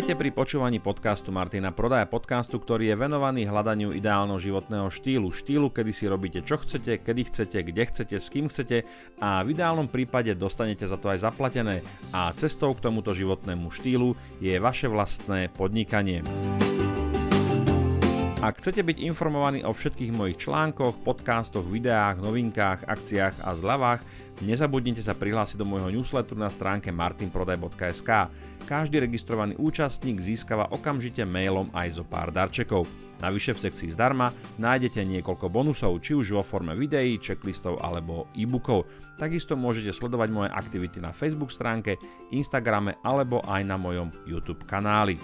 Vítajte pri počúvaní podcastu Martina Prodaja, podcastu, ktorý je venovaný hľadaniu ideálneho životného štýlu. Štýlu, kedy si robíte čo chcete, kedy chcete, kde chcete, s kým chcete a v ideálnom prípade dostanete za to aj zaplatené. A cestou k tomuto životnému štýlu je vaše vlastné podnikanie. Ak chcete byť informovaní o všetkých mojich článkoch, podcastoch, videách, novinkách, akciách a zľavách, nezabudnite sa prihlásiť do môjho newsletteru na stránke martinprodaj.sk. Každý registrovaný účastník získava okamžite mailom aj zo pár darčekov. Navyše v sekcii zdarma nájdete niekoľko bonusov, či už vo forme videí, checklistov alebo e-bookov. Takisto môžete sledovať moje aktivity na Facebook stránke, Instagrame alebo aj na mojom YouTube kanáli.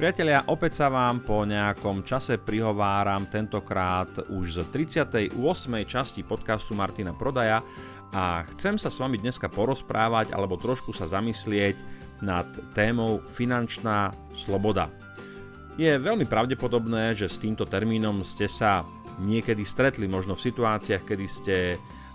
Priatelia, opäť sa vám po nejakom čase prihováram, tentokrát už z 38. časti podcastu Martina Prodaja a chcem sa s vami dneska porozprávať alebo trošku sa zamyslieť nad témou finančná sloboda. Je veľmi pravdepodobné, že s týmto termínom ste sa niekedy stretli možno v situáciách, kedy ste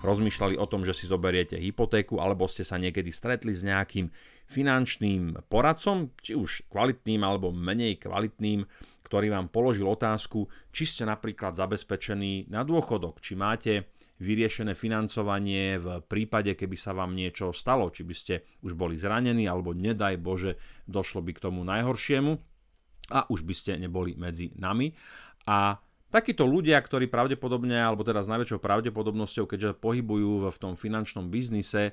rozmýšľali o tom, že si zoberiete hypotéku alebo ste sa niekedy stretli s nejakým finančným poradcom, či už kvalitným alebo menej kvalitným, ktorý vám položil otázku, či ste napríklad zabezpečení na dôchodok, či máte vyriešené financovanie v prípade, keby sa vám niečo stalo, či by ste už boli zranení alebo nedaj Bože došlo by k tomu najhoršiemu a už by ste neboli medzi nami. A Takíto ľudia, ktorí pravdepodobne, alebo teda s najväčšou pravdepodobnosťou, keďže pohybujú v tom finančnom biznise,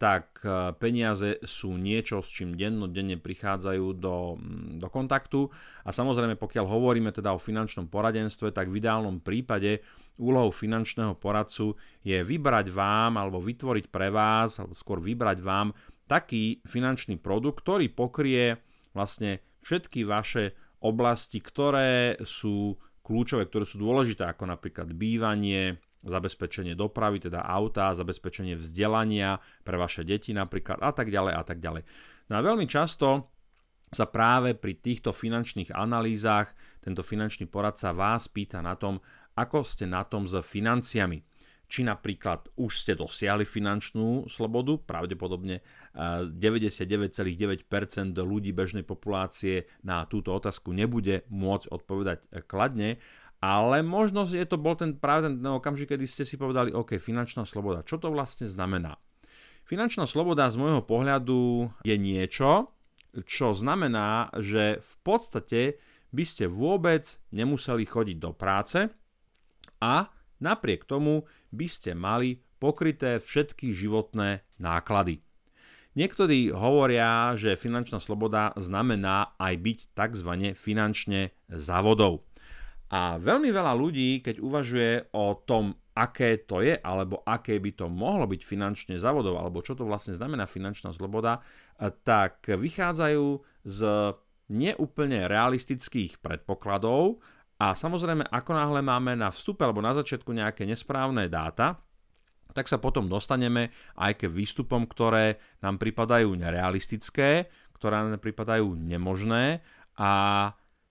tak e, peniaze sú niečo, s čím dennodenne prichádzajú do, mm, do kontaktu. A samozrejme, pokiaľ hovoríme teda o finančnom poradenstve, tak v ideálnom prípade úlohou finančného poradcu je vybrať vám, alebo vytvoriť pre vás, alebo skôr vybrať vám taký finančný produkt, ktorý pokrie vlastne všetky vaše oblasti, ktoré sú kľúčové, ktoré sú dôležité, ako napríklad bývanie, zabezpečenie dopravy, teda auta, zabezpečenie vzdelania pre vaše deti napríklad a tak ďalej a tak ďalej. No a veľmi často sa práve pri týchto finančných analýzach tento finančný poradca vás pýta na tom, ako ste na tom s financiami či napríklad už ste dosiahli finančnú slobodu, pravdepodobne 99,9% eh, ľudí bežnej populácie na túto otázku nebude môcť odpovedať kladne, ale možno je to bol ten práve ten okamžik, kedy ste si povedali, OK, finančná sloboda, čo to vlastne znamená? Finančná sloboda z môjho pohľadu je niečo, čo znamená, že v podstate by ste vôbec nemuseli chodiť do práce a Napriek tomu by ste mali pokryté všetky životné náklady. Niektorí hovoria, že finančná sloboda znamená aj byť tzv. finančne závodov. A veľmi veľa ľudí, keď uvažuje o tom, aké to je, alebo aké by to mohlo byť finančne závodov, alebo čo to vlastne znamená finančná sloboda, tak vychádzajú z neúplne realistických predpokladov a samozrejme, ako náhle máme na vstupe alebo na začiatku nejaké nesprávne dáta, tak sa potom dostaneme aj ke výstupom, ktoré nám pripadajú nerealistické, ktoré nám pripadajú nemožné a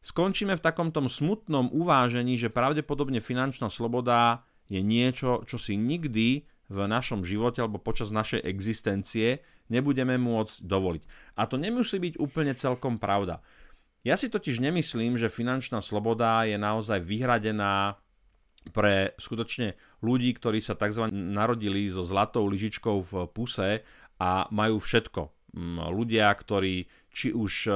skončíme v takomto smutnom uvážení, že pravdepodobne finančná sloboda je niečo, čo si nikdy v našom živote alebo počas našej existencie nebudeme môcť dovoliť. A to nemusí byť úplne celkom pravda. Ja si totiž nemyslím, že finančná sloboda je naozaj vyhradená pre skutočne ľudí, ktorí sa tzv. narodili so zlatou lyžičkou v puse a majú všetko. Mm, ľudia, ktorí či už e,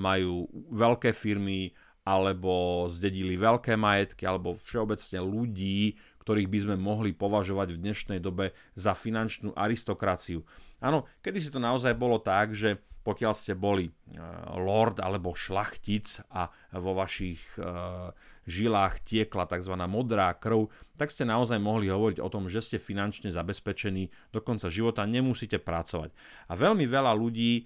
majú veľké firmy, alebo zdedili veľké majetky, alebo všeobecne ľudí, ktorých by sme mohli považovať v dnešnej dobe za finančnú aristokraciu. Áno, kedy si to naozaj bolo tak, že pokiaľ ste boli e, lord alebo šlachtic a vo vašich e, žilách tiekla tzv. modrá krv, tak ste naozaj mohli hovoriť o tom, že ste finančne zabezpečení do konca života, nemusíte pracovať. A veľmi veľa ľudí e,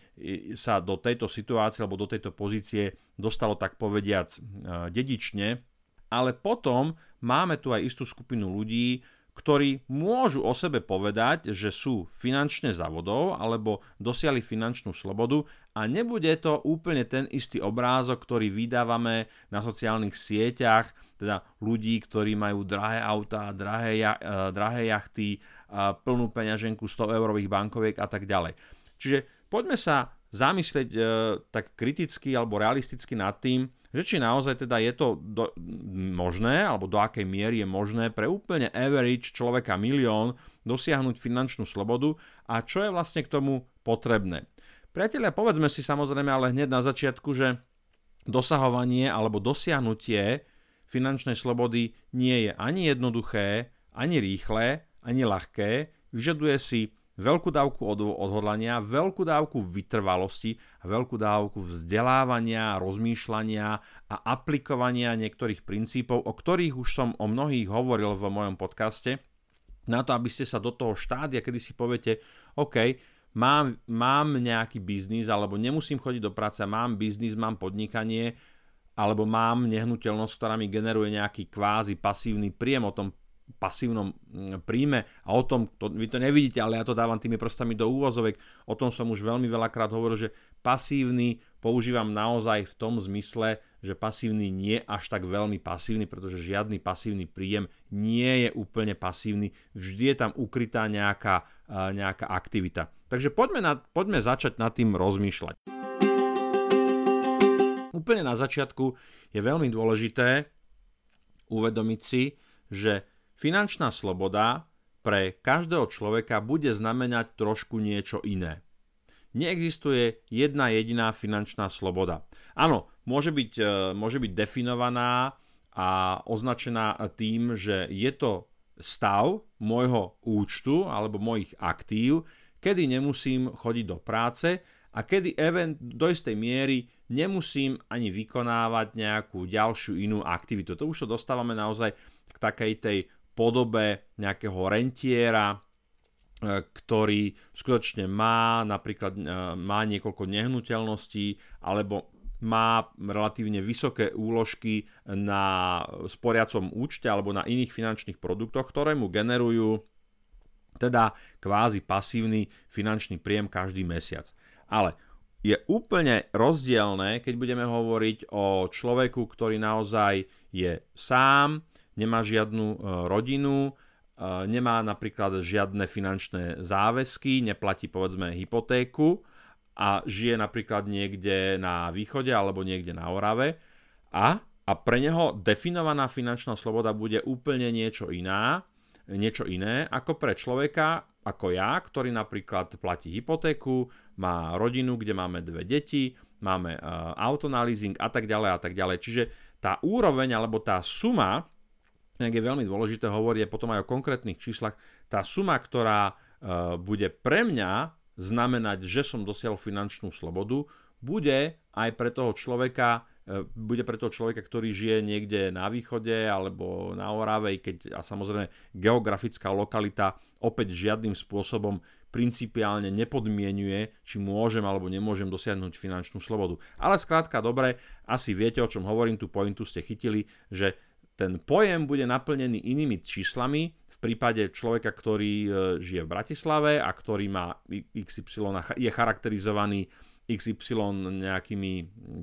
sa do tejto situácie alebo do tejto pozície dostalo tak povediac dedične, ale potom máme tu aj istú skupinu ľudí, ktorí môžu o sebe povedať, že sú finančne závodov alebo dosiali finančnú slobodu a nebude to úplne ten istý obrázok, ktorý vydávame na sociálnych sieťach, teda ľudí, ktorí majú drahé autá, drahé, uh, drahé jachty, uh, plnú peňaženku 100 eurových bankoviek a tak ďalej. Čiže poďme sa zamyslieť e, tak kriticky alebo realisticky nad tým, že či naozaj teda je to do, možné, alebo do akej miery je možné pre úplne average človeka milión dosiahnuť finančnú slobodu a čo je vlastne k tomu potrebné. Priatelia, povedzme si samozrejme ale hneď na začiatku, že dosahovanie alebo dosiahnutie finančnej slobody nie je ani jednoduché, ani rýchle, ani ľahké, vyžaduje si veľkú dávku odhodlania, veľkú dávku vytrvalosti veľkú dávku vzdelávania, rozmýšľania a aplikovania niektorých princípov, o ktorých už som o mnohých hovoril v mojom podcaste, na to, aby ste sa do toho štádia, kedy si poviete, OK, mám, mám nejaký biznis, alebo nemusím chodiť do práce, mám biznis, mám podnikanie, alebo mám nehnuteľnosť, ktorá mi generuje nejaký kvázi pasívny príjem, o tom pasívnom mm, príjme a o tom, to, vy to nevidíte, ale ja to dávam tými prstami do úvozovek, o tom som už veľmi veľakrát hovoril, že pasívny používam naozaj v tom zmysle, že pasívny nie až tak veľmi pasívny, pretože žiadny pasívny príjem nie je úplne pasívny, vždy je tam ukrytá nejaká, nejaká aktivita. Takže poďme, na, poďme začať nad tým rozmýšľať. Úplne na začiatku je veľmi dôležité uvedomiť si, že Finančná sloboda pre každého človeka bude znamenať trošku niečo iné. Neexistuje jedna jediná finančná sloboda. Áno, môže byť, e, môže byť definovaná a označená tým, že je to stav môjho účtu alebo mojich aktív, kedy nemusím chodiť do práce a kedy event do istej miery nemusím ani vykonávať nejakú ďalšiu inú aktivitu. To už to dostávame naozaj k takej tej podobe nejakého rentiera, e, ktorý skutočne má napríklad e, má niekoľko nehnuteľností alebo má relatívne vysoké úložky na sporiacom účte alebo na iných finančných produktoch, ktoré mu generujú teda kvázi pasívny finančný príjem každý mesiac. Ale je úplne rozdielne, keď budeme hovoriť o človeku, ktorý naozaj je sám, nemá žiadnu e, rodinu, e, nemá napríklad žiadne finančné záväzky, neplatí povedzme hypotéku a žije napríklad niekde na východe alebo niekde na Orave a, a pre neho definovaná finančná sloboda bude úplne niečo iná, niečo iné ako pre človeka ako ja, ktorý napríklad platí hypotéku, má rodinu, kde máme dve deti, máme uh, auto na leasing a tak ďalej a tak ďalej. Čiže tá úroveň alebo tá suma inak je veľmi dôležité hovoriť potom aj o konkrétnych číslach, tá suma, ktorá e, bude pre mňa znamenať, že som dosiahol finančnú slobodu, bude aj pre toho človeka, e, bude pre toho človeka, ktorý žije niekde na východe alebo na Orave, keď a samozrejme geografická lokalita opäť žiadnym spôsobom principiálne nepodmienuje, či môžem alebo nemôžem dosiahnuť finančnú slobodu. Ale skrátka dobre, asi viete, o čom hovorím, tú pointu ste chytili, že ten pojem bude naplnený inými číslami v prípade človeka, ktorý e, žije v Bratislave a ktorý má XY, je charakterizovaný XY nejakými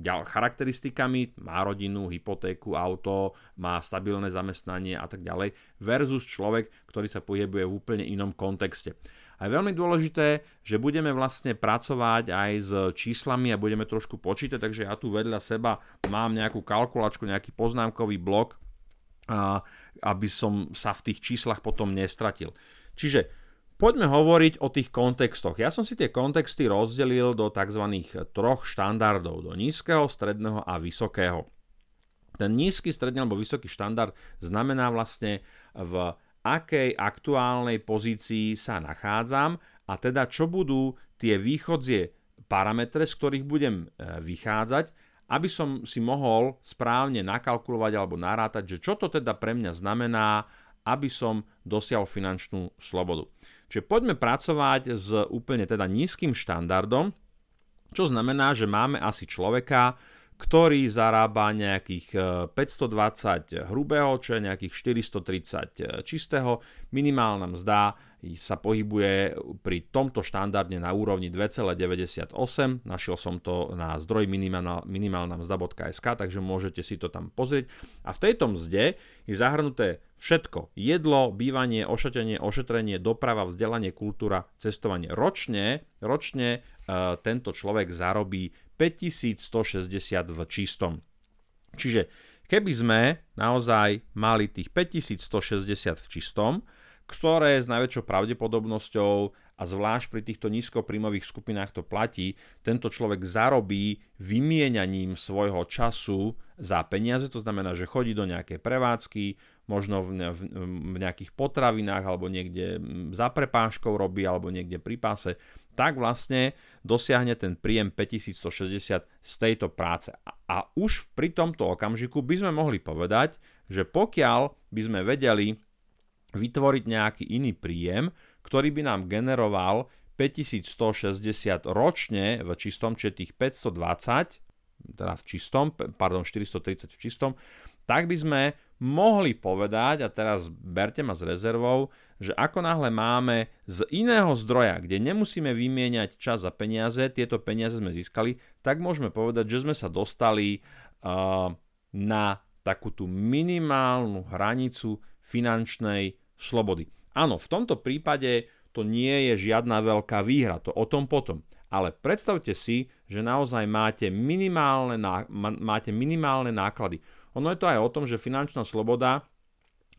charakteristikami, má rodinu, hypotéku, auto, má stabilné zamestnanie a tak ďalej, versus človek, ktorý sa pohybuje v úplne inom kontexte. A je veľmi dôležité, že budeme vlastne pracovať aj s číslami a budeme trošku počítať, takže ja tu vedľa seba mám nejakú kalkulačku, nejaký poznámkový blok, aby som sa v tých číslach potom nestratil. Čiže poďme hovoriť o tých kontextoch. Ja som si tie kontexty rozdelil do tzv. troch štandardov, do nízkeho, stredného a vysokého. Ten nízky, stredný alebo vysoký štandard znamená vlastne v akej aktuálnej pozícii sa nachádzam a teda čo budú tie východzie parametre, z ktorých budem e, vychádzať aby som si mohol správne nakalkulovať alebo narátať, že čo to teda pre mňa znamená, aby som dosiahol finančnú slobodu. Čiže poďme pracovať s úplne teda nízkym štandardom, čo znamená, že máme asi človeka, ktorý zarába nejakých 520 e, hrubého, čo je nejakých 430 e, čistého. Minimálna mzda sa pohybuje pri tomto štandarde na úrovni 2,98. Našiel som to na zdroj minimálna mzda.sk, takže môžete si to tam pozrieť. A v tejto mzde je zahrnuté všetko. Jedlo, bývanie, ošetenie, ošetrenie, doprava, vzdelanie, kultúra, cestovanie. Ročne, ročne uh, tento človek zarobí 5160 v čistom. Čiže keby sme naozaj mali tých 5160 v čistom, ktoré s najväčšou pravdepodobnosťou a zvlášť pri týchto nízkoprímových skupinách to platí, tento človek zarobí vymieňaním svojho času za peniaze, to znamená, že chodí do nejakej prevádzky, možno v, v, v nejakých potravinách alebo niekde za prepáškou robí alebo niekde pri páse, tak vlastne dosiahne ten príjem 5160 z tejto práce. A, a už pri tomto okamžiku by sme mohli povedať, že pokiaľ by sme vedeli vytvoriť nejaký iný príjem, ktorý by nám generoval 5160 ročne v čistom, čiže tých 520, teda v čistom, pardon, 430 v čistom, tak by sme mohli povedať, a teraz berte ma s rezervou, že ako náhle máme z iného zdroja, kde nemusíme vymieňať čas za peniaze, tieto peniaze sme získali, tak môžeme povedať, že sme sa dostali uh, na takú tú minimálnu hranicu finančnej slobody. Áno, v tomto prípade to nie je žiadna veľká výhra, to o tom potom. Ale predstavte si, že naozaj máte minimálne, máte minimálne náklady. Ono je to aj o tom, že finančná sloboda,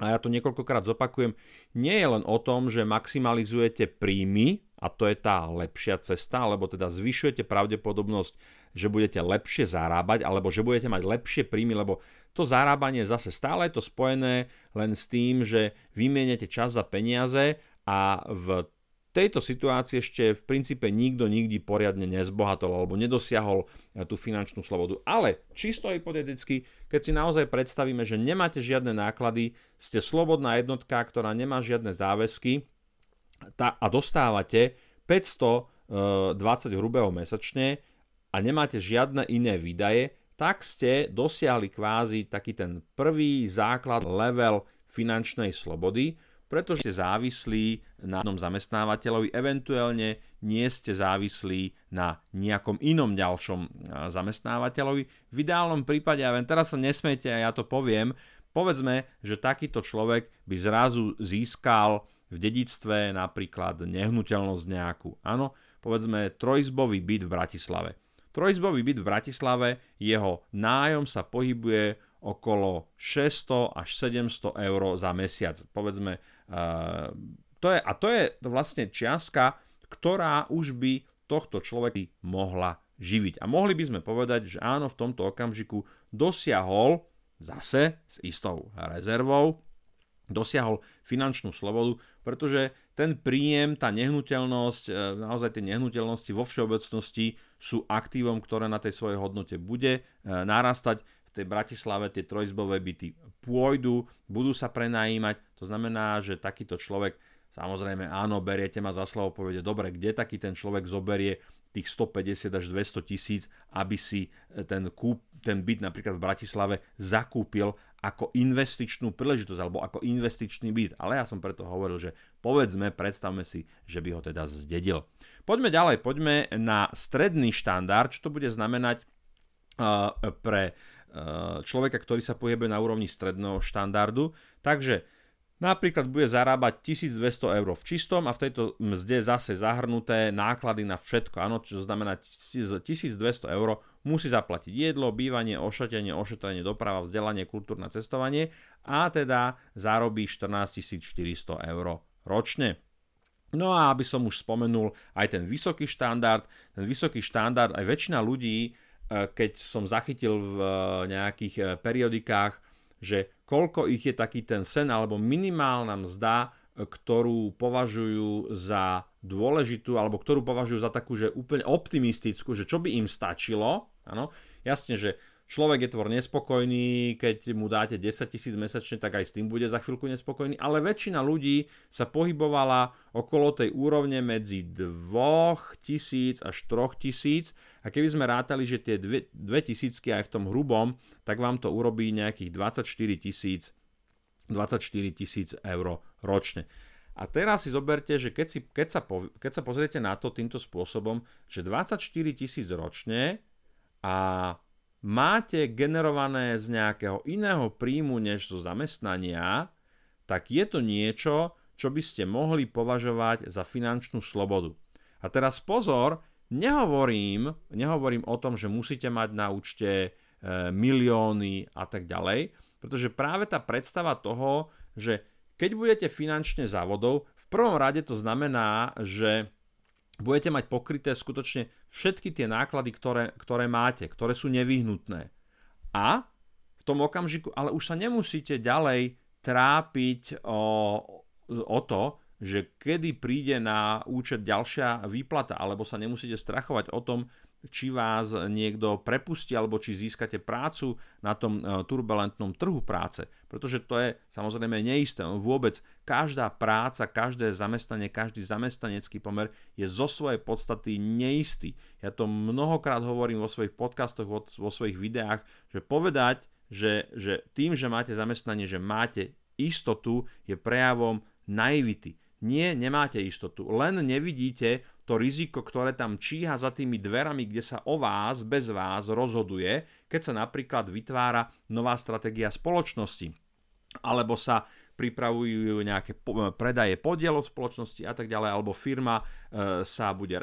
a ja to niekoľkokrát zopakujem, nie je len o tom, že maximalizujete príjmy, a to je tá lepšia cesta, alebo teda zvyšujete pravdepodobnosť, že budete lepšie zarábať, alebo že budete mať lepšie príjmy, lebo to zarábanie zase stále je to spojené len s tým, že vymienete čas za peniaze a v tejto situácii ešte v princípe nikto nikdy poriadne nezbohatol alebo nedosiahol eh, tú finančnú slobodu. Ale čisto hypoteticky, keď si naozaj predstavíme, že nemáte žiadne náklady, ste slobodná jednotka, ktorá nemá žiadne záväzky a dostávate 520 eh, hrubého mesačne a nemáte žiadne iné výdaje, tak ste dosiahli kvázi taký ten prvý základ level finančnej slobody, pretože ste závislí na jednom zamestnávateľovi, eventuálne nie ste závislí na nejakom inom ďalšom zamestnávateľovi. V ideálnom prípade, ja viem, teraz sa nesmete a ja to poviem, povedzme, že takýto človek by zrazu získal v dedictve napríklad nehnuteľnosť nejakú. Áno, povedzme trojizbový byt v Bratislave. Trojizbový byt v Bratislave, jeho nájom sa pohybuje okolo 600 až 700 eur za mesiac. Povedzme to je, a to je vlastne čiastka, ktorá už by tohto človeka mohla živiť. A mohli by sme povedať, že áno, v tomto okamžiku dosiahol zase s istou rezervou, dosiahol finančnú slobodu, pretože ten príjem, tá nehnuteľnosť, e, naozaj tie nehnuteľnosti vo všeobecnosti sú aktívom, ktoré na tej svojej hodnote bude e, narastať. V tej Bratislave tie trojizbové byty pôjdu, budú sa prenajímať, to znamená, že takýto človek, samozrejme áno, beriete ma za slovo, povede, dobre, kde taký ten človek zoberie tých 150 až 200 tisíc, aby si e, ten, kúp, ten byt napríklad v Bratislave zakúpil ako investičnú príležitosť alebo ako investičný byt. Ale ja som preto hovoril, že povedzme, predstavme si, že by ho teda zdedil. Poďme ďalej, poďme na stredný štandard, čo to bude znamenať uh, pre Eh, človeka, ktorý sa pohybuje na úrovni stredného štandardu. Takže napríklad bude zarábať 1200 eur v čistom a v tejto mzde zase zahrnuté náklady na všetko. Áno, čo znamená 1200 eur musí zaplatiť jedlo, bývanie, ošatenie, ošetrenie, doprava, vzdelanie, kultúrne cestovanie a teda zarobí 14 400 eur ročne. No a aby som už spomenul aj ten vysoký štandard, ten vysoký štandard, aj väčšina ľudí E, keď som zachytil v e, nejakých e, periodikách, že koľko ich je taký ten sen alebo minimálna mzda, ktorú považujú za dôležitú alebo ktorú považujú za takú, že úplne optimistickú, že čo by im stačilo. Áno, jasne, že Človek je tvor nespokojný, keď mu dáte 10 tisíc mesačne, tak aj s tým bude za chvíľku nespokojný, ale väčšina ľudí sa pohybovala okolo tej úrovne medzi 2 tisíc až 3 tisíc a keby sme rátali, že tie 2 tisícky aj v tom hrubom, tak vám to urobí nejakých 24 tisíc 24 tisíc eur ročne. A teraz si zoberte, že keď, si, keď, sa, po, keď sa pozriete na to týmto spôsobom, že 24 tisíc ročne a máte generované z nejakého iného príjmu než zo zamestnania, tak je to niečo, čo by ste mohli považovať za finančnú slobodu. A teraz pozor, nehovorím, nehovorím o tom, že musíte mať na účte e, milióny a tak ďalej, pretože práve tá predstava toho, že keď budete finančne závodov, v prvom rade to znamená, že budete mať pokryté skutočne všetky tie náklady, ktoré, ktoré máte, ktoré sú nevyhnutné. A v tom okamžiku, ale už sa nemusíte ďalej trápiť o, o to, že kedy príde na účet ďalšia výplata, alebo sa nemusíte strachovať o tom, či vás niekto prepustí alebo či získate prácu na tom e, turbulentnom trhu práce. Pretože to je samozrejme neisté. Vôbec každá práca, každé zamestnanie, každý zamestnanecký pomer je zo svojej podstaty neistý. Ja to mnohokrát hovorím vo svojich podcastoch, vo svojich videách, že povedať, že, že tým, že máte zamestnanie, že máte istotu, je prejavom naivity. Nie, nemáte istotu. Len nevidíte to riziko, ktoré tam číha za tými dverami, kde sa o vás, bez vás rozhoduje, keď sa napríklad vytvára nová stratégia spoločnosti. Alebo sa pripravujú nejaké predaje podielov spoločnosti a tak ďalej, alebo firma e, sa bude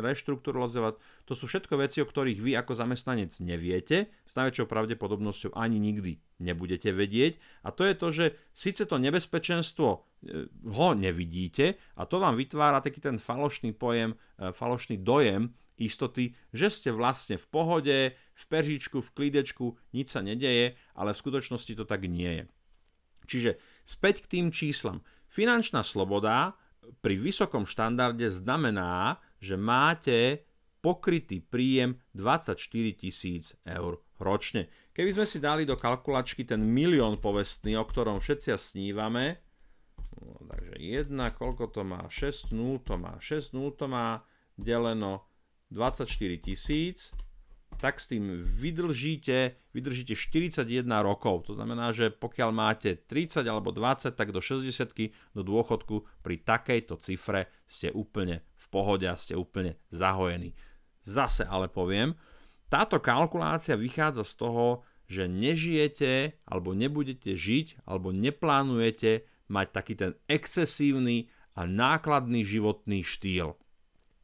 reštrukturalizovať. To sú všetko veci, o ktorých vy ako zamestnanec neviete, s najväčšou pravdepodobnosťou ani nikdy nebudete vedieť. A to je to, že síce to nebezpečenstvo e, ho nevidíte a to vám vytvára taký ten falošný pojem, e, falošný dojem, istoty, že ste vlastne v pohode, v peříčku, v klídečku, nič sa nedeje, ale v skutočnosti to tak nie je. Čiže späť k tým číslam. Finančná sloboda pri vysokom štandarde znamená, že máte pokrytý príjem 24 tisíc eur ročne. Keby sme si dali do kalkulačky ten milión povestný, o ktorom všetci snívame, no, takže 1, koľko to má? 6 0 to má. 6 0 to má deleno 24 tisíc tak s tým vydržíte, vydržíte 41 rokov. To znamená, že pokiaľ máte 30 alebo 20, tak do 60 do dôchodku pri takejto cifre ste úplne v pohode a ste úplne zahojení. Zase ale poviem, táto kalkulácia vychádza z toho, že nežijete alebo nebudete žiť alebo neplánujete mať taký ten excesívny a nákladný životný štýl.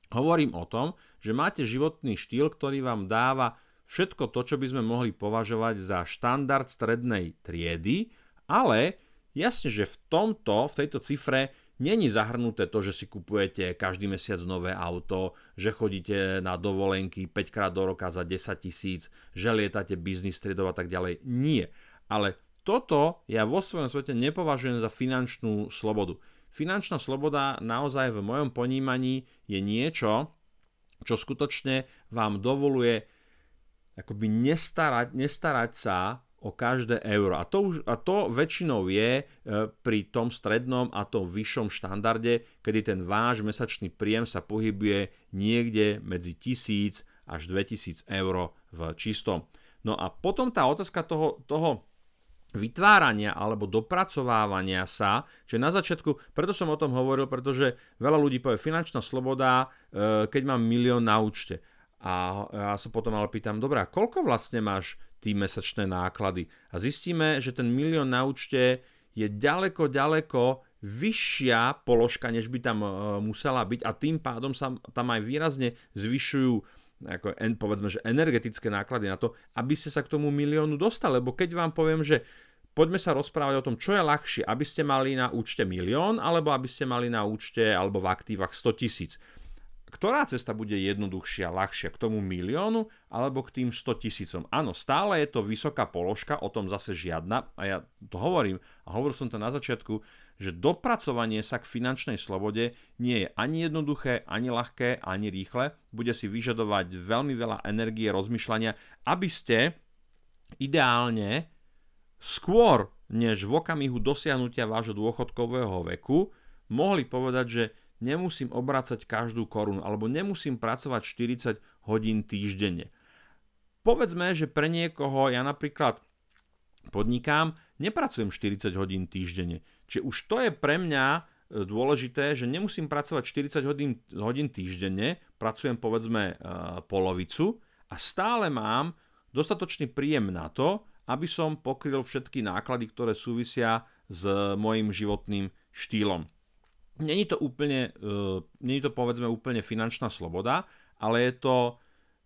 Hovorím o tom, že máte životný štýl, ktorý vám dáva všetko to, čo by sme mohli považovať za štandard strednej triedy, ale jasne, že v tomto, v tejto cifre není zahrnuté to, že si kupujete každý mesiac nové auto, že chodíte na dovolenky 5 krát do roka za 10 tisíc, že lietate biznis triedov a tak ďalej. Nie. Ale toto ja vo svojom svete nepovažujem za finančnú slobodu. Finančná sloboda naozaj v mojom ponímaní je niečo, čo skutočne vám dovoluje akoby nestarať, nestarať sa o každé euro. A to, už, a to väčšinou je e, pri tom strednom a tom vyššom štandarde, kedy ten váš mesačný príjem sa pohybuje niekde medzi 1000 až 2000 eur v čistom. No a potom tá otázka toho, toho vytvárania alebo dopracovávania sa, že na začiatku, preto som o tom hovoril, pretože veľa ľudí povie finančná sloboda, e, keď mám milión na účte. A ja sa potom ale pýtam, dobrá, koľko vlastne máš ty mesačné náklady? A zistíme, že ten milión na účte je ďaleko, ďaleko vyššia položka, než by tam e, musela byť a tým pádom sa tam aj výrazne zvyšujú ako, povedzme, že energetické náklady na to, aby ste sa k tomu miliónu dostali. Lebo keď vám poviem, že poďme sa rozprávať o tom, čo je ľahšie, aby ste mali na účte milión, alebo aby ste mali na účte alebo v aktívach 100 tisíc. Ktorá cesta bude jednoduchšia, ľahšia k tomu miliónu alebo k tým 100 tisícom? Áno, stále je to vysoká položka, o tom zase žiadna a ja to hovorím a hovoril som to na začiatku, že dopracovanie sa k finančnej slobode nie je ani jednoduché, ani ľahké, ani rýchle. Bude si vyžadovať veľmi veľa energie rozmýšľania, aby ste ideálne skôr než v okamihu dosiahnutia vášho dôchodkového veku mohli povedať, že nemusím obracať každú korunu alebo nemusím pracovať 40 hodín týždenne. Povedzme, že pre niekoho, ja napríklad podnikám, nepracujem 40 hodín týždenne. Čiže už to je pre mňa dôležité, že nemusím pracovať 40 hodín, hodín týždenne, pracujem povedzme polovicu a stále mám dostatočný príjem na to, aby som pokryl všetky náklady, ktoré súvisia s mojim životným štýlom. Není to úplne, není to povedzme úplne finančná sloboda, ale je to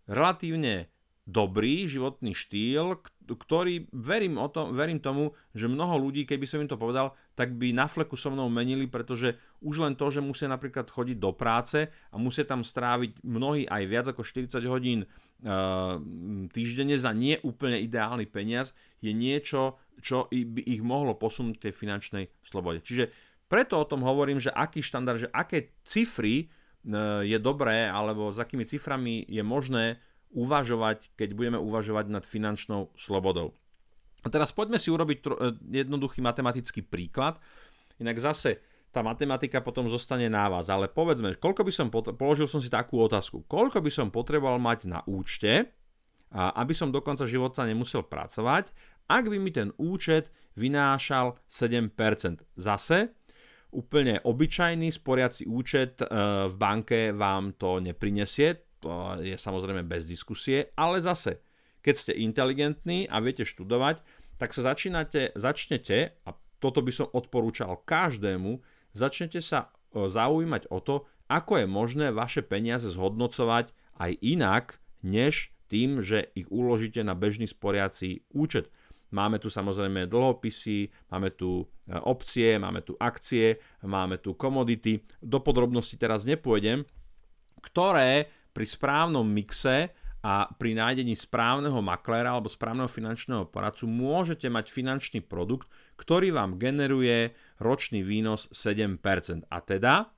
relatívne dobrý životný štýl, ktorý verím, o tom, verím tomu, že mnoho ľudí, keby som im to povedal, tak by na fleku so mnou menili, pretože už len to, že musia napríklad chodiť do práce a musia tam stráviť mnohí aj viac ako 40 hodín uh, týždenne za nie úplne ideálny peniaz, je niečo, čo by ich mohlo posunúť tej finančnej slobode. Čiže preto o tom hovorím, že aký štandard, že aké cifry uh, je dobré, alebo s akými ciframi je možné uvažovať, keď budeme uvažovať nad finančnou slobodou. A teraz poďme si urobiť e, jednoduchý matematický príklad. Inak zase tá matematika potom zostane na vás. Ale povedzme, koľko by som pot- položil som si takú otázku. Koľko by som potreboval mať na účte, aby som do konca života nemusel pracovať, ak by mi ten účet vynášal 7%. Zase úplne obyčajný sporiaci účet e, v banke vám to neprinesie, to je samozrejme bez diskusie, ale zase, keď ste inteligentní a viete študovať, tak sa začínate, začnete, a toto by som odporúčal každému, začnete sa zaujímať o to, ako je možné vaše peniaze zhodnocovať aj inak, než tým, že ich uložíte na bežný sporiaci účet. Máme tu samozrejme dlhopisy, máme tu e, opcie, máme tu akcie, máme tu komodity. Do podrobností teraz nepôjdem, ktoré pri správnom mixe a pri nájdení správneho makléra alebo správneho finančného poradcu môžete mať finančný produkt, ktorý vám generuje ročný výnos 7%. A teda,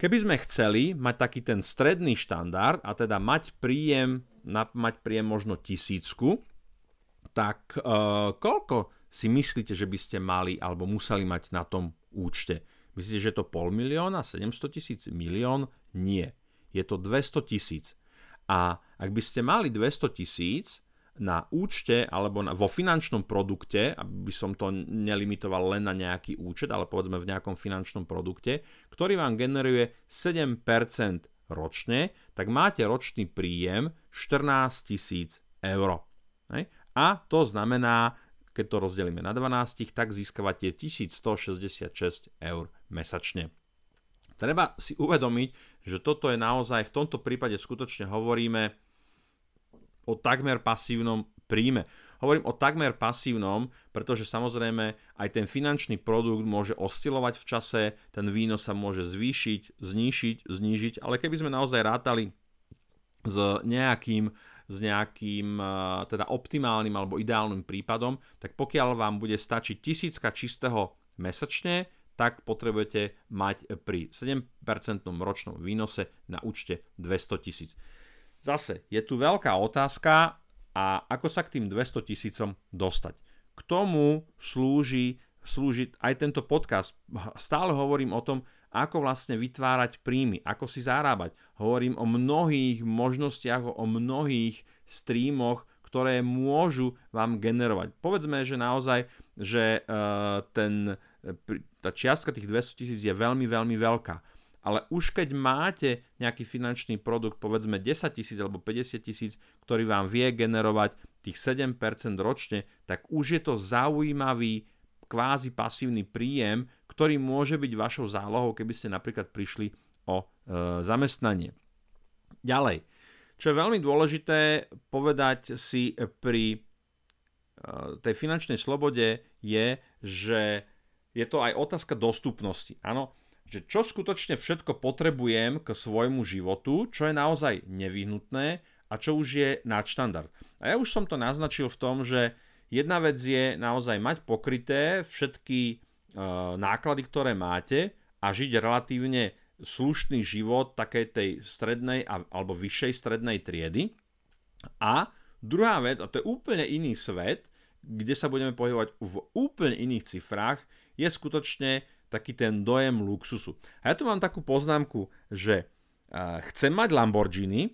keby sme chceli mať taký ten stredný štandard, a teda mať príjem, mať príjem možno tisícku, tak e, koľko si myslíte, že by ste mali alebo museli mať na tom účte? Myslíte, že je to pol milióna, 700 tisíc, milión? Nie je to 200 tisíc. A ak by ste mali 200 tisíc na účte alebo na, vo finančnom produkte, aby som to nelimitoval len na nejaký účet, ale povedzme v nejakom finančnom produkte, ktorý vám generuje 7% ročne, tak máte ročný príjem 14 tisíc eur. A to znamená, keď to rozdelíme na 12, tak získavate 1166 eur mesačne. Treba si uvedomiť, že toto je naozaj, v tomto prípade skutočne hovoríme o takmer pasívnom príjme. Hovorím o takmer pasívnom, pretože samozrejme aj ten finančný produkt môže oscilovať v čase, ten výnos sa môže zvýšiť, znížiť, znížiť, ale keby sme naozaj rátali s nejakým, s nejakým teda optimálnym alebo ideálnym prípadom, tak pokiaľ vám bude stačiť tisícka čistého mesačne, tak potrebujete mať pri 7% ročnom výnose na účte 200 tisíc. Zase je tu veľká otázka a ako sa k tým 200 tisícom dostať. K tomu slúži, slúži aj tento podcast. Stále hovorím o tom, ako vlastne vytvárať príjmy, ako si zarábať. Hovorím o mnohých možnostiach, o mnohých streamoch, ktoré môžu vám generovať. Povedzme, že naozaj, že uh, ten tá čiastka tých 200 tisíc je veľmi, veľmi veľká. Ale už keď máte nejaký finančný produkt, povedzme 10 tisíc alebo 50 tisíc, ktorý vám vie generovať tých 7% ročne, tak už je to zaujímavý kvázi pasívny príjem, ktorý môže byť vašou zálohou, keby ste napríklad prišli o e, zamestnanie. Ďalej, čo je veľmi dôležité povedať si pri e, tej finančnej slobode je, že je to aj otázka dostupnosti. Áno, že čo skutočne všetko potrebujem k svojmu životu, čo je naozaj nevyhnutné a čo už je nadštandard. A ja už som to naznačil v tom, že jedna vec je naozaj mať pokryté všetky náklady, ktoré máte a žiť relatívne slušný život takej tej strednej alebo vyššej strednej triedy. A druhá vec, a to je úplne iný svet, kde sa budeme pohybovať v úplne iných cifrách, je skutočne taký ten dojem luxusu. A ja tu mám takú poznámku, že chcem mať Lamborghini,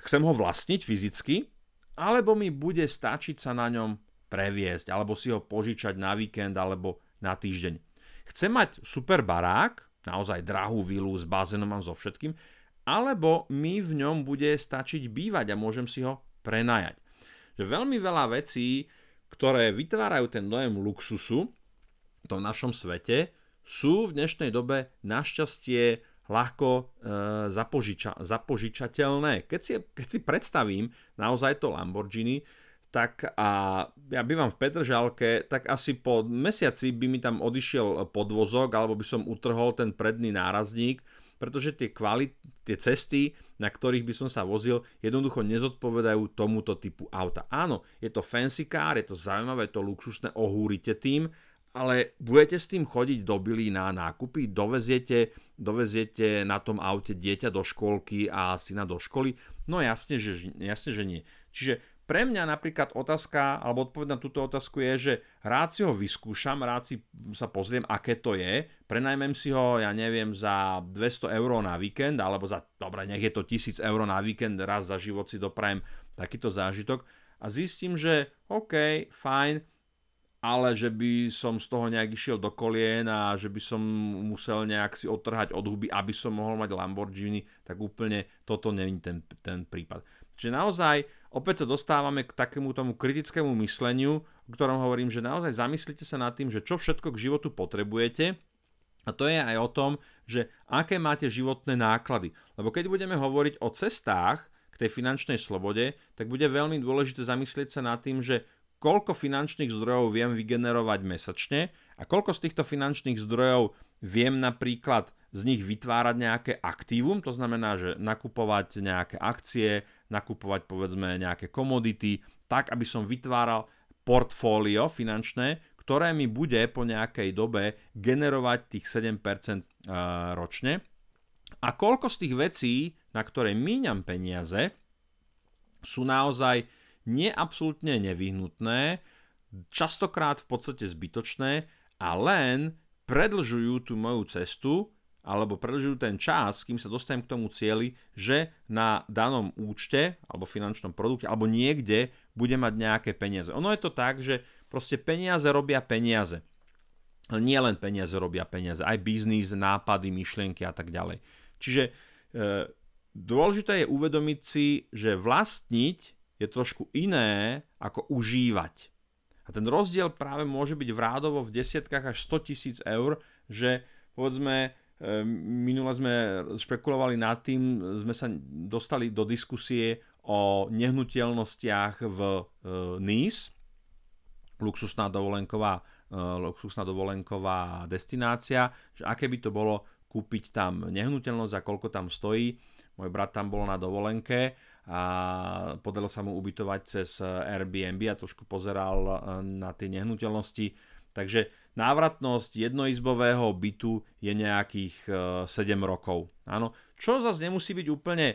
chcem ho vlastniť fyzicky, alebo mi bude stačiť sa na ňom previesť, alebo si ho požičať na víkend alebo na týždeň. Chce mať super barák, naozaj drahú vilu s bazénom a so všetkým, alebo mi v ňom bude stačiť bývať a môžem si ho prenajať. Že veľmi veľa vecí, ktoré vytvárajú ten dojem luxusu v tom našom svete, sú v dnešnej dobe našťastie ľahko e, zapožiča, zapožičateľné. Keď si, keď si predstavím naozaj to Lamborghini, tak a ja bývam v Petržalke, tak asi po mesiaci by mi tam odišiel podvozok alebo by som utrhol ten predný nárazník, pretože tie, kvalit- tie cesty, na ktorých by som sa vozil, jednoducho nezodpovedajú tomuto typu auta. Áno, je to fancy car, je to zaujímavé, je to luxusné, ohúrite tým, ale budete s tým chodiť do Billy na nákupy, doveziete, doveziete na tom aute dieťa do školky a syna do školy? No jasne, že, jasne, že nie. Čiže pre mňa napríklad otázka, alebo odpoveď na túto otázku je, že rád si ho vyskúšam, rád si sa pozriem, aké to je, prenajmem si ho, ja neviem, za 200 eur na víkend, alebo za, dobre, nech je to 1000 eur na víkend, raz za život si doprajem takýto zážitok a zistím, že OK, fajn, ale že by som z toho nejak išiel do kolien a že by som musel nejak si otrhať od huby, aby som mohol mať Lamborghini, tak úplne toto není ten, ten prípad. Čiže naozaj opäť sa dostávame k takému tomu kritickému mysleniu, o ktorom hovorím, že naozaj zamyslite sa nad tým, že čo všetko k životu potrebujete a to je aj o tom, že aké máte životné náklady. Lebo keď budeme hovoriť o cestách k tej finančnej slobode, tak bude veľmi dôležité zamyslieť sa nad tým, že koľko finančných zdrojov viem vygenerovať mesačne a koľko z týchto finančných zdrojov viem napríklad z nich vytvárať nejaké aktívum, to znamená, že nakupovať nejaké akcie, nakupovať povedzme nejaké komodity, tak aby som vytváral portfólio finančné, ktoré mi bude po nejakej dobe generovať tých 7% eh, ročne. A koľko z tých vecí, na ktoré míňam peniaze, sú naozaj nie absolútne nevyhnutné, častokrát v podstate zbytočné a len predlžujú tú moju cestu alebo predlžujú ten čas, kým sa dostanem k tomu cieli, že na danom účte alebo finančnom produkte alebo niekde bude mať nejaké peniaze. Ono je to tak, že proste peniaze robia peniaze. Nie len peniaze robia peniaze, aj biznis, nápady, myšlienky a tak ďalej. Čiže e, dôležité je uvedomiť si, že vlastniť je trošku iné ako užívať. A ten rozdiel práve môže byť v rádovo v desiatkách až 100 tisíc eur, že povedzme e, minule sme špekulovali nad tým, sme sa dostali do diskusie o nehnuteľnostiach v e, Nice, luxusná dovolenková, e, luxusná dovolenková destinácia, že aké by to bolo kúpiť tam nehnuteľnosť a koľko tam stojí. Môj brat tam bol na dovolenke a podarilo sa mu ubytovať cez Airbnb a trošku pozeral e, na tie nehnuteľnosti. Takže návratnosť jednoizbového bytu je nejakých 7 e, rokov. Áno, čo zase nemusí byť úplne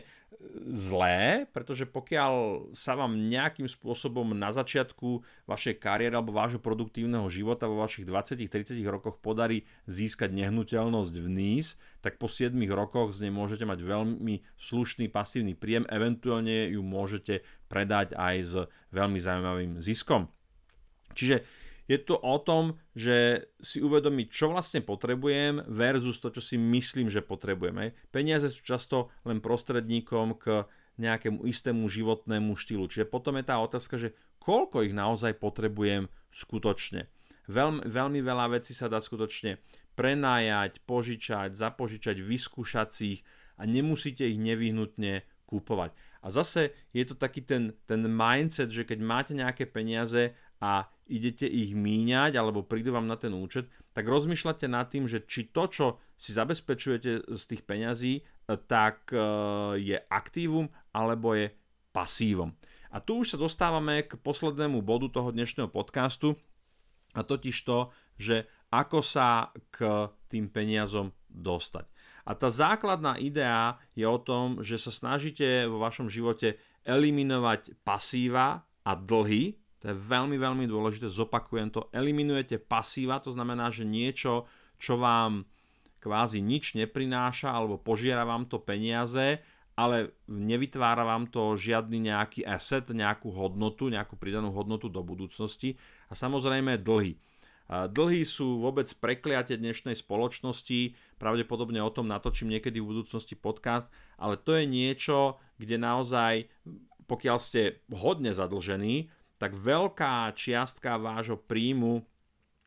zlé, pretože pokiaľ sa vám nejakým spôsobom na začiatku vašej kariéry alebo vášho produktívneho života vo vašich 20-30 rokoch podarí získať nehnuteľnosť v NIS, tak po 7 rokoch z nej môžete mať veľmi slušný pasívny príjem, eventuálne ju môžete predať aj s veľmi zaujímavým ziskom. Čiže je to o tom, že si uvedomiť, čo vlastne potrebujem versus to, čo si myslím, že potrebujeme. Peniaze sú často len prostredníkom k nejakému istému životnému štýlu. Čiže potom je tá otázka, že koľko ich naozaj potrebujem skutočne. Veľmi, veľmi veľa vecí sa dá skutočne prenájať, požičať, zapožičať, vyskúšať si ich a nemusíte ich nevyhnutne kúpovať. A zase je to taký ten, ten mindset, že keď máte nejaké peniaze a idete ich míňať alebo prídu vám na ten účet, tak rozmýšľate nad tým, že či to, čo si zabezpečujete z tých peňazí, e, tak e, je aktívum alebo je pasívom. A tu už sa dostávame k poslednému bodu toho dnešného podcastu a totiž to, že ako sa k tým peniazom dostať. A tá základná idea je o tom, že sa snažíte vo vašom živote eliminovať pasíva a dlhy, to je veľmi, veľmi dôležité, zopakujem to. Eliminujete pasíva, to znamená, že niečo, čo vám kvázi nič neprináša alebo požiera vám to peniaze, ale nevytvára vám to žiadny nejaký asset, nejakú hodnotu, nejakú pridanú hodnotu do budúcnosti a samozrejme dlhy. Dlhy sú vôbec prekliate dnešnej spoločnosti, pravdepodobne o tom natočím niekedy v budúcnosti podcast, ale to je niečo, kde naozaj, pokiaľ ste hodne zadlžení, tak veľká čiastka vášho príjmu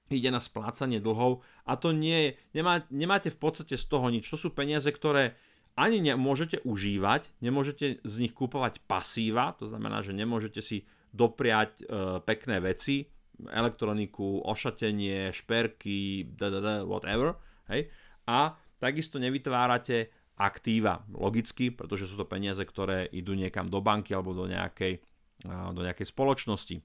ide na splácanie dlhov a to nie je, nemá, nemáte v podstate z toho nič. To sú peniaze, ktoré ani nemôžete užívať, nemôžete z nich kúpovať pasíva, to znamená, že nemôžete si dopriať e, pekné veci, elektroniku, ošatenie, šperky, whatever, hej, a takisto nevytvárate aktíva, logicky, pretože sú to peniaze, ktoré idú niekam do banky alebo do nejakej, do nejakej spoločnosti.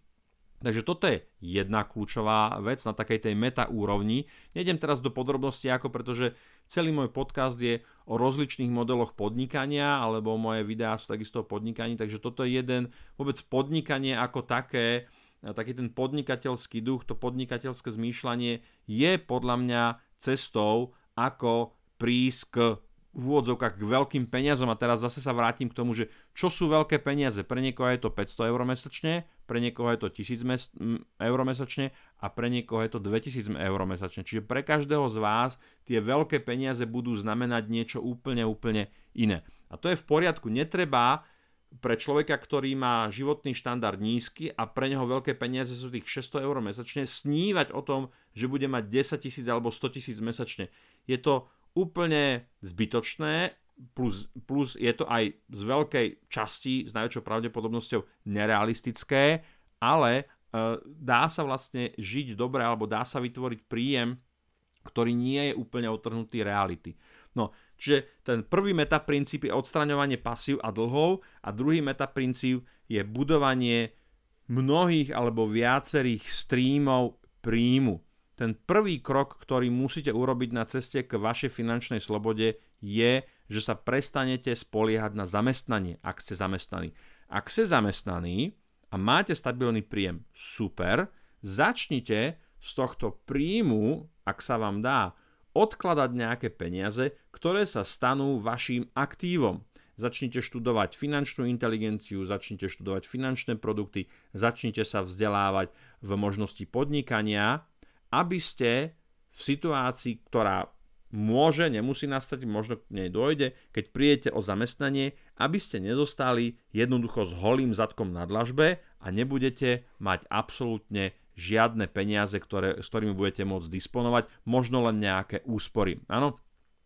Takže toto je jedna kľúčová vec na takej tej meta úrovni. Nejdem teraz do podrobností, ako pretože celý môj podcast je o rozličných modeloch podnikania, alebo moje videá sú takisto o podnikaní, takže toto je jeden vôbec podnikanie ako také, taký ten podnikateľský duch, to podnikateľské zmýšľanie je podľa mňa cestou, ako prísť k v úvodzovkách k veľkým peniazom a teraz zase sa vrátim k tomu, že čo sú veľké peniaze. Pre niekoho je to 500 eur mesačne, pre niekoho je to 1000 eur mesačne a pre niekoho je to 2000 eur mesačne. Čiže pre každého z vás tie veľké peniaze budú znamenať niečo úplne, úplne iné. A to je v poriadku. Netreba pre človeka, ktorý má životný štandard nízky a pre neho veľké peniaze sú tých 600 eur mesačne, snívať o tom, že bude mať 10 tisíc alebo 100 tisíc mesačne. Je to úplne zbytočné, plus, plus je to aj z veľkej časti, s najväčšou pravdepodobnosťou nerealistické, ale e, dá sa vlastne žiť dobre alebo dá sa vytvoriť príjem, ktorý nie je úplne otrhnutý reality. No, čiže ten prvý metaprincíp je odstraňovanie pasív a dlhov a druhý metaprincíp je budovanie mnohých alebo viacerých streamov príjmu. Ten prvý krok, ktorý musíte urobiť na ceste k vašej finančnej slobode je, že sa prestanete spoliehať na zamestnanie, ak ste zamestnaní. Ak ste zamestnaní a máte stabilný príjem, super, začnite z tohto príjmu, ak sa vám dá, odkladať nejaké peniaze, ktoré sa stanú vašim aktívom. Začnite študovať finančnú inteligenciu, začnite študovať finančné produkty, začnite sa vzdelávať v možnosti podnikania aby ste v situácii, ktorá môže, nemusí nastať, možno k nej dojde, keď príjete o zamestnanie, aby ste nezostali jednoducho s holým zadkom na dlažbe a nebudete mať absolútne žiadne peniaze, ktoré, s ktorými budete môcť disponovať, možno len nejaké úspory. Áno,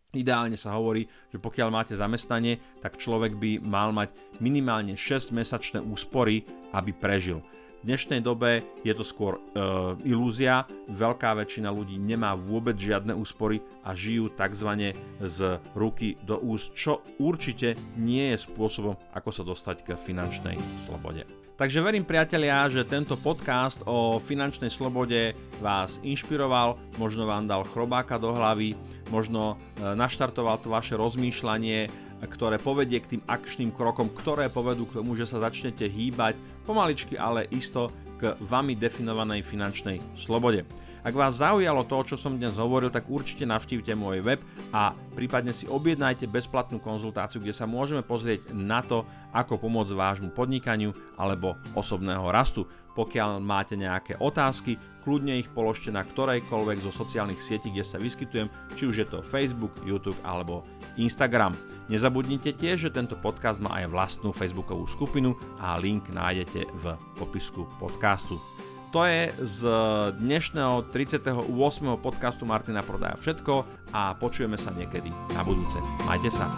Ideálne sa hovorí, že pokiaľ máte zamestnanie, tak človek by mal mať minimálne 6-mesačné úspory, aby prežil. V dnešnej dobe je to skôr e, ilúzia, veľká väčšina ľudí nemá vôbec žiadne úspory a žijú tzv. z ruky do úst, čo určite nie je spôsobom, ako sa dostať k finančnej slobode. Takže verím priatelia, že tento podcast o finančnej slobode vás inšpiroval, možno vám dal chrobáka do hlavy, možno e, naštartoval to vaše rozmýšľanie ktoré povedie k tým akčným krokom, ktoré povedú k tomu, že sa začnete hýbať pomaličky, ale isto k vami definovanej finančnej slobode. Ak vás zaujalo to, čo som dnes hovoril, tak určite navštívte môj web a prípadne si objednajte bezplatnú konzultáciu, kde sa môžeme pozrieť na to, ako pomôcť vášmu podnikaniu alebo osobného rastu. Pokiaľ máte nejaké otázky, kľudne ich položte na ktorejkoľvek zo sociálnych sietí, kde sa vyskytujem, či už je to Facebook, YouTube alebo Instagram. Nezabudnite tiež, že tento podcast má aj vlastnú facebookovú skupinu a link nájdete v popisku podcastu. To je z dnešného 38. podcastu Martina Prodaja všetko a počujeme sa niekedy na budúce. Majte sa.